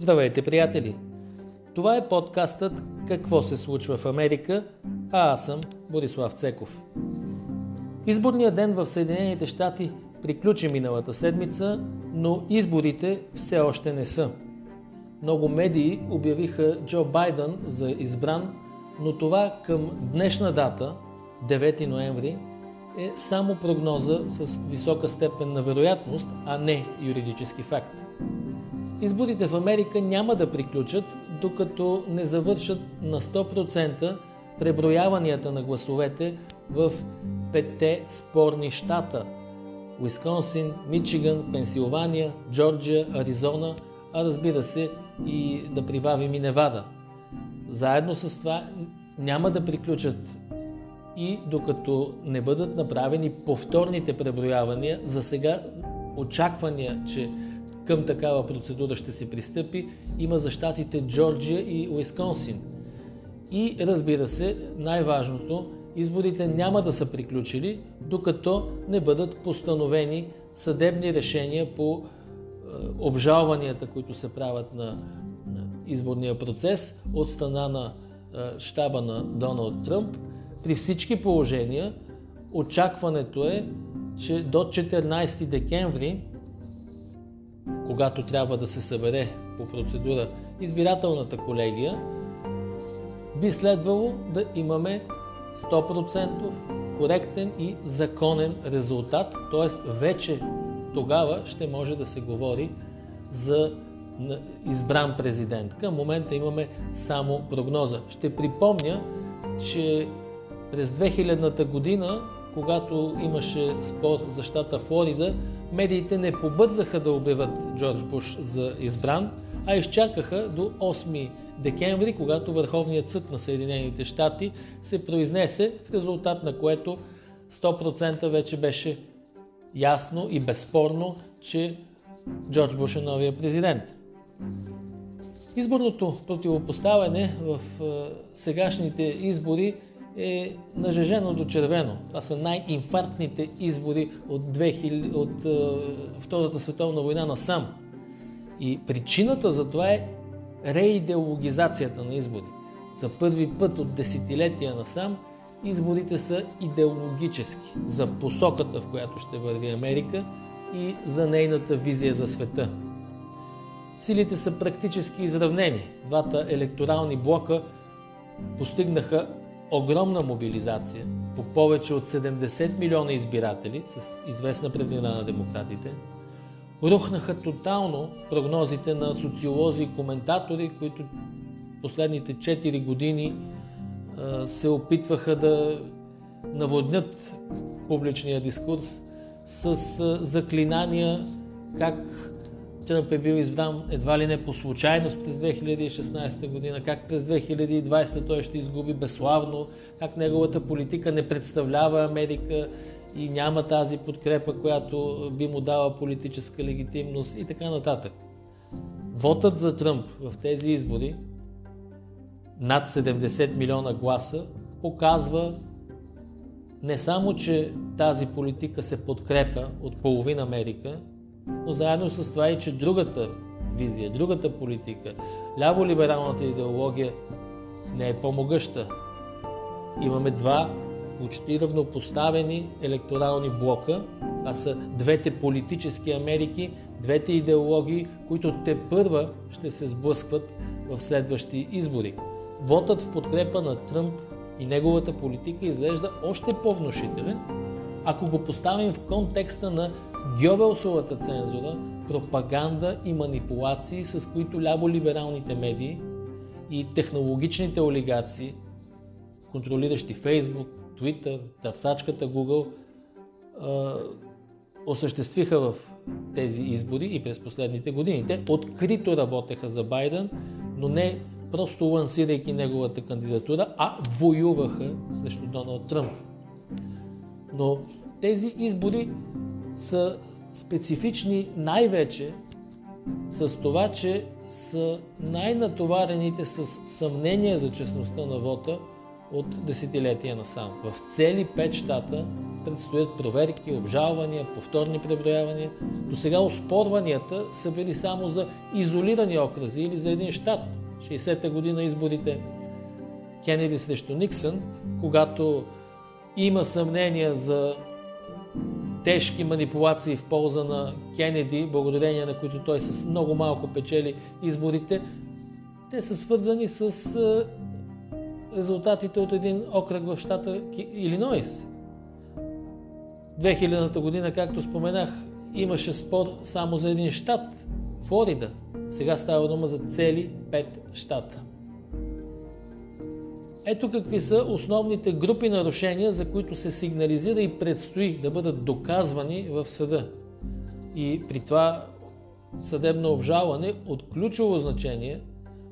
Здравейте, приятели! Това е подкастът Какво се случва в Америка, а аз съм Борислав Цеков. Изборният ден в Съединените щати приключи миналата седмица, но изборите все още не са. Много медии обявиха Джо Байден за избран, но това към днешна дата, 9 ноември, е само прогноза с висока степен на вероятност, а не юридически факт. Изборите в Америка няма да приключат, докато не завършат на 100% преброяванията на гласовете в петте спорни щата – Уисконсин, Мичиган, Пенсилвания, Джорджия, Аризона, а разбира се и да прибавим и Невада. Заедно с това няма да приключат и докато не бъдат направени повторните преброявания, за сега очаквания, че към такава процедура ще се пристъпи, има за щатите Джорджия и Уисконсин. И разбира се, най-важното, изборите няма да са приключили, докато не бъдат постановени съдебни решения по е, обжалванията, които се правят на, изборния процес от страна на е, щаба на Доналд Тръмп. При всички положения очакването е, че до 14 декември когато трябва да се събере по процедура избирателната колегия, би следвало да имаме 100% коректен и законен резултат, т.е. вече тогава ще може да се говори за избран президент. Към момента имаме само прогноза. Ще припомня, че през 2000-та година, когато имаше спор за щата Флорида, медиите не побързаха да обявят Джордж Буш за избран, а изчакаха до 8 декември, когато Върховният съд на Съединените щати се произнесе, в резултат на което 100% вече беше ясно и безспорно, че Джордж Буш е новия президент. Изборното противопоставяне в сегашните избори е нажежено до червено. Това са най-инфарктните избори от, 2000, от е, Втората световна война на сам. И причината за това е реидеологизацията на изборите. За първи път от десетилетия насам изборите са идеологически за посоката, в която ще върви Америка и за нейната визия за света. Силите са практически изравнени. Двата електорални блока постигнаха огромна мобилизация по повече от 70 милиона избиратели с известна преднина на демократите, рухнаха тотално прогнозите на социолози и коментатори, които последните 4 години се опитваха да наводнят публичния дискурс с заклинания как Тръмп е бил избран едва ли не по случайност през 2016 година, как през 2020 той ще изгуби безславно, как неговата политика не представлява Америка и няма тази подкрепа, която би му дала политическа легитимност и така нататък. Вотът за Тръмп в тези избори, над 70 милиона гласа, показва не само, че тази политика се подкрепа от половин Америка, но заедно с това и, че другата визия, другата политика, ляво-либералната идеология не е по-могъща. Имаме два почти равнопоставени електорални блока. Това са двете политически Америки, двете идеологии, които те първа ще се сблъскват в следващи избори. Вотът в подкрепа на Тръмп и неговата политика изглежда още по-внушителен, ако го поставим в контекста на Гьобелсовата цензура, пропаганда и манипулации, с които ляво-либералните медии и технологичните олигаци, контролиращи Фейсбук, Twitter, търсачката Google, осъществиха в тези избори и през последните години. Те открито работеха за Байден, но не просто лансирайки неговата кандидатура, а воюваха срещу Доналд Тръмп. Но тези избори са специфични най-вече с това, че са най-натоварените с съмнение за честността на вота от десетилетия насам. В цели пет щата предстоят проверки, обжалвания, повторни преброявания. До сега оспорванията са били само за изолирани окръзи или за един щат. 60-та година изборите Кенеди срещу Никсън, когато има съмнения за тежки манипулации в полза на Кенеди, благодарение на които той с много малко печели изборите, те са свързани с резултатите от един окръг в щата Илинойс. 2000-та година, както споменах, имаше спор само за един щат – Флорида. Сега става дума за цели пет щата. Ето какви са основните групи нарушения, за които се сигнализира и предстои да бъдат доказвани в съда. И при това съдебно обжалване от ключово значение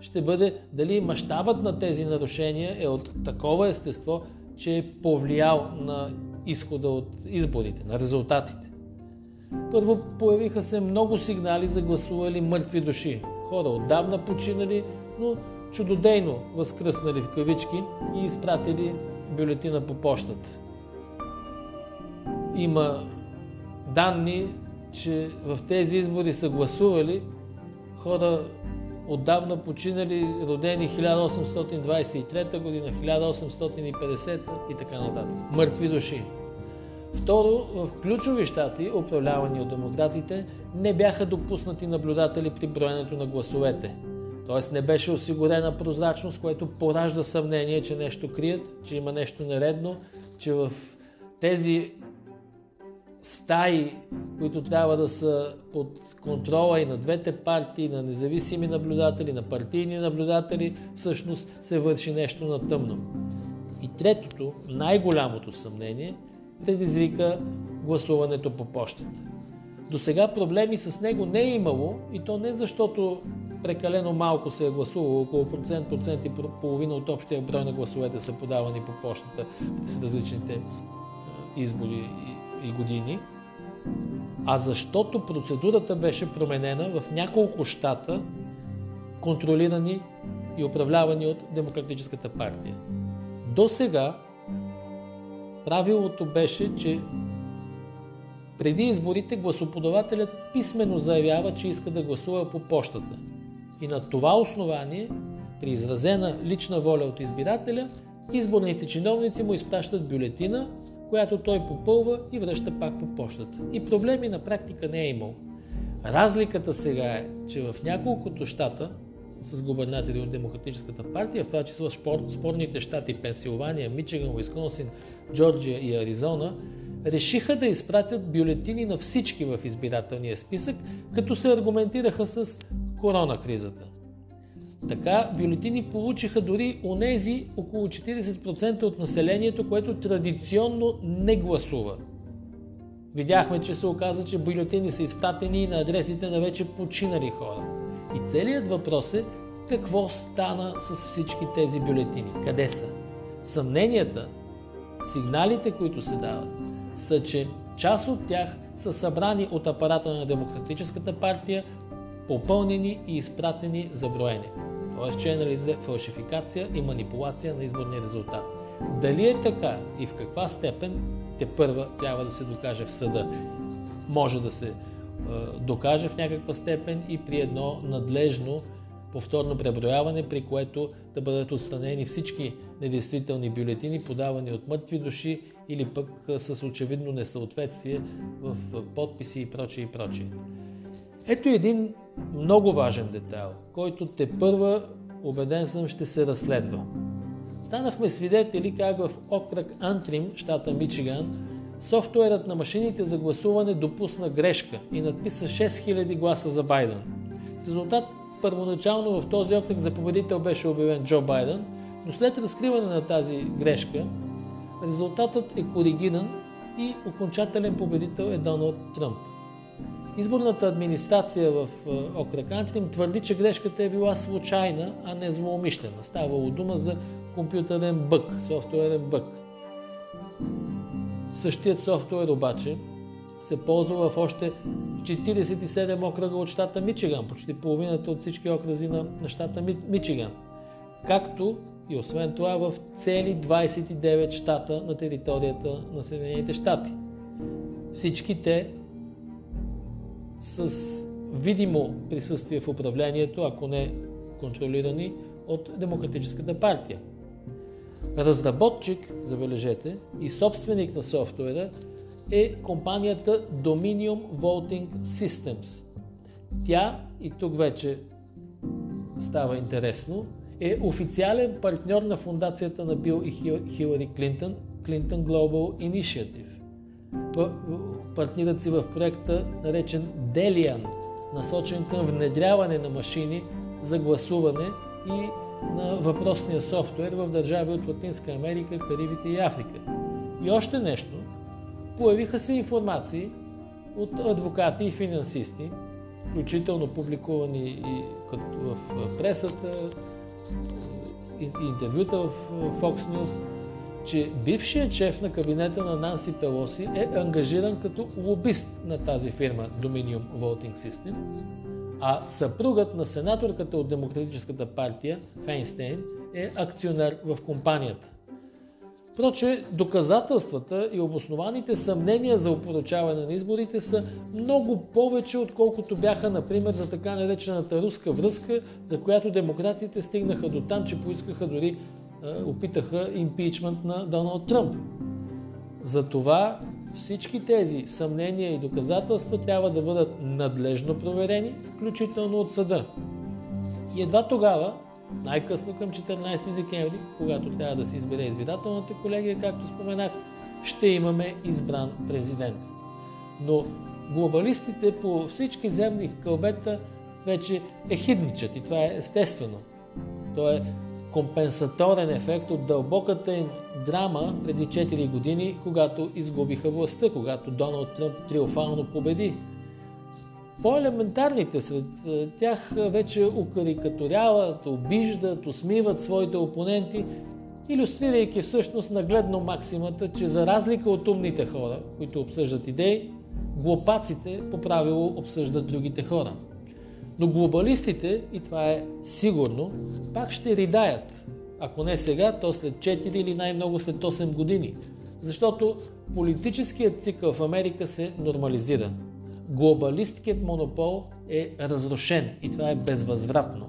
ще бъде дали мащабът на тези нарушения е от такова естество, че е повлиял на изхода от изборите, на резултатите. Първо появиха се много сигнали за гласували мъртви души. Хора отдавна починали, но чудодейно възкръснали в кавички и изпратили бюлетина по почтата. Има данни, че в тези избори са гласували хора отдавна починали, родени 1823 година, 1850 и така нататък. Мъртви души. Второ, в ключови щати, управлявани от демократите, не бяха допуснати наблюдатели при броенето на гласовете. Тоест не беше осигурена прозрачност, което поражда съмнение, че нещо крият, че има нещо нередно, че в тези стаи, които трябва да са под контрола и на двете партии, на независими наблюдатели, на партийни наблюдатели, всъщност се върши нещо на тъмно. И третото, най-голямото съмнение, предизвика гласуването по почтата. До сега проблеми с него не е имало и то не защото прекалено малко се е гласувало, около процент, процент и половина от общия брой на гласовете са подавани по почтата с различните избори и години, а защото процедурата беше променена в няколко щата, контролирани и управлявани от Демократическата партия. До сега правилото беше, че преди изборите гласоподавателят писменно заявява, че иска да гласува по почтата. И на това основание, при изразена лична воля от избирателя, изборните чиновници му изпращат бюлетина, която той попълва и връща пак по почтата. И проблеми на практика не е имал. Разликата сега е, че в няколкото щата с губернатори от Демократическата партия, в това число спорните щати Пенсилвания, Мичиган, Уисконсин, Джорджия и Аризона, решиха да изпратят бюлетини на всички в избирателния списък, като се аргументираха с корона кризата. Така бюлетини получиха дори онези около 40% от населението, което традиционно не гласува. Видяхме, че се оказа, че бюлетини са изпратени на адресите на вече починали хора. И целият въпрос е какво стана с всички тези бюлетини? Къде са? Съмненията, сигналите, които се дават, са, че част от тях са събрани от апарата на Демократическата партия, попълнени и изпратени за броене. Тоест, че е нализе фалшификация и манипулация на изборния резултат. Дали е така и в каква степен, те първа трябва да се докаже в съда. Може да се е, докаже в някаква степен и при едно надлежно повторно преброяване, при което да бъдат отстранени всички недействителни бюлетини, подавани от мъртви души или пък с очевидно несъответствие в подписи и прочее и прочее. Ето един много важен детайл, който те първа, убеден съм, ще се разследва. Станахме свидетели как в окръг Антрим, щата Мичиган, софтуерът на машините за гласуване допусна грешка и надписа 6000 гласа за Байден. Резултат първоначално в този окръг за победител беше обявен Джо Байден, но след разкриване на тази грешка, резултатът е коригиран и окончателен победител е Доналд Тръмп. Изборната администрация в е, окръг Антрим твърди, че грешката е била случайна, а не злоумишлена. Ставало дума за компютърен бък, софтуерен бък. Същият софтуер обаче се ползва в още 47 окръга от щата Мичиган, почти половината от всички окръзи на, на щата Мичиган, както и освен това в цели 29 щата на територията на Съединените щати. Всички те с видимо присъствие в управлението, ако не контролирани от Демократическата партия. Разработчик, забележете, и собственик на софтуера е компанията Dominion Voting Systems. Тя, и тук вече става интересно, е официален партньор на фундацията на Бил и Хилари Клинтон, Clinton Global Initiative. Партнират си в проекта, наречен Delian, насочен към внедряване на машини за гласуване и на въпросния софтуер в държави от Латинска Америка, Карибите и Африка. И още нещо. Появиха се информации от адвокати и финансисти, включително публикувани и в пресата, интервюта в Fox News, че бившият шеф на кабинета на Нанси Пелоси е ангажиран като лобист на тази фирма Dominion Voting Systems, а съпругът на сенаторката от Демократическата партия Фейнстейн е акционер в компанията. Проче, доказателствата и обоснованите съмнения за опоручаване на изборите са много повече, отколкото бяха, например, за така наречената руска връзка, за която демократите стигнаха до там, че поискаха дори, опитаха импичмент на Доналд Тръмп. Затова всички тези съмнения и доказателства трябва да бъдат надлежно проверени, включително от съда. И едва тогава най-късно към 14 декември, когато трябва да се избере избирателната колегия, както споменах, ще имаме избран президент. Но глобалистите по всички земни кълбета вече е хидничат и това е естествено. То е компенсаторен ефект от дълбоката им драма преди 4 години, когато изгубиха властта, когато Доналд Тръмп триумфално победи по-елементарните сред е, тях вече укарикатуряват, обиждат, усмиват своите опоненти, иллюстрирайки всъщност нагледно максимата, че за разлика от умните хора, които обсъждат идеи, глупаците по правило обсъждат другите хора. Но глобалистите, и това е сигурно, пак ще ридаят. Ако не сега, то след 4 или най-много след 8 години. Защото политическият цикъл в Америка се нормализира глобалисткият монопол е разрушен и това е безвъзвратно.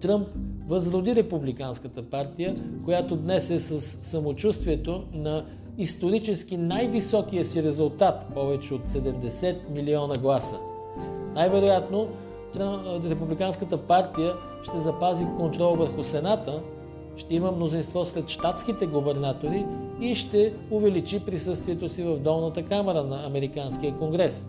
Тръмп възроди републиканската партия, която днес е с самочувствието на исторически най-високия си резултат, повече от 70 милиона гласа. Най-вероятно републиканската партия ще запази контрол върху Сената, ще има мнозинство след щатските губернатори и ще увеличи присъствието си в долната камера на Американския конгрес.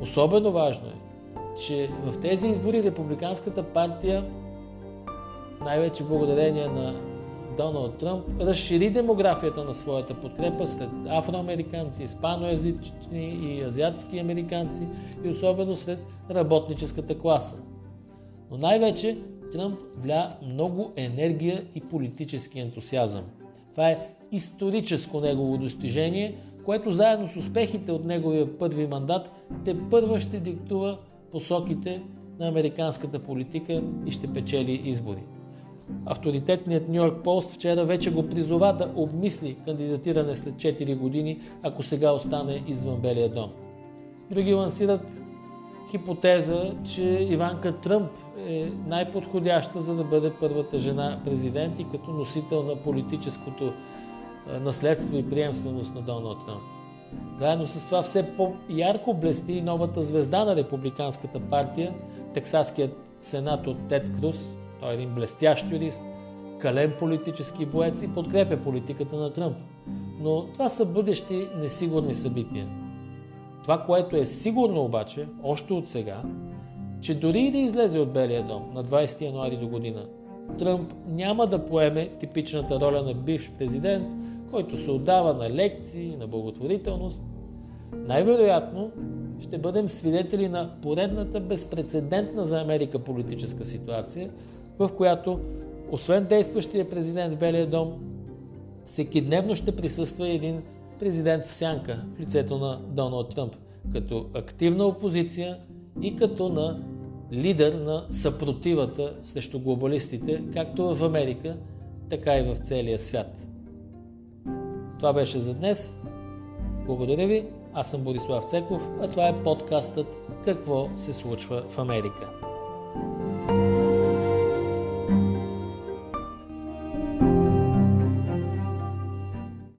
Особено важно е, че в тези избори Републиканската партия, най-вече благодарение на Доналд Тръмп, разшири демографията на своята подкрепа сред афроамериканци, испаноязични и азиатски американци и особено сред работническата класа. Но най-вече Тръмп вля много енергия и политически ентусиазъм. Това е историческо негово достижение, което заедно с успехите от неговия първи мандат те първа ще диктува посоките на американската политика и ще печели избори. Авторитетният Нью Йорк Пост вчера вече го призова да обмисли кандидатиране след 4 години, ако сега остане извън Белия дом. Други лансират хипотеза, че Иванка Тръмп е най-подходяща за да бъде първата жена президент и като носител на политическото наследство и приемственост на Доналд Тръмп. Заедно с това все по-ярко блести и новата звезда на републиканската партия, тексаският сенатор Тед Круз. Той е един блестящ юрист, кален политически боец и подкрепя политиката на Тръмп. Но това са бъдещи несигурни събития. Това, което е сигурно обаче, още от сега, че дори и да излезе от Белия дом на 20 януари до година, Тръмп няма да поеме типичната роля на бивш президент, който се отдава на лекции, на благотворителност, най-вероятно ще бъдем свидетели на поредната безпредседентна за Америка политическа ситуация, в която, освен действащия президент в Белия дом, всеки дневно ще присъства един президент в сянка в лицето на Доналд Тръмп, като активна опозиция и като на лидер на съпротивата срещу глобалистите, както в Америка, така и в целия свят. Това беше за днес. Благодаря ви. Аз съм Борислав Цеков, а това е подкастът Какво се случва в Америка.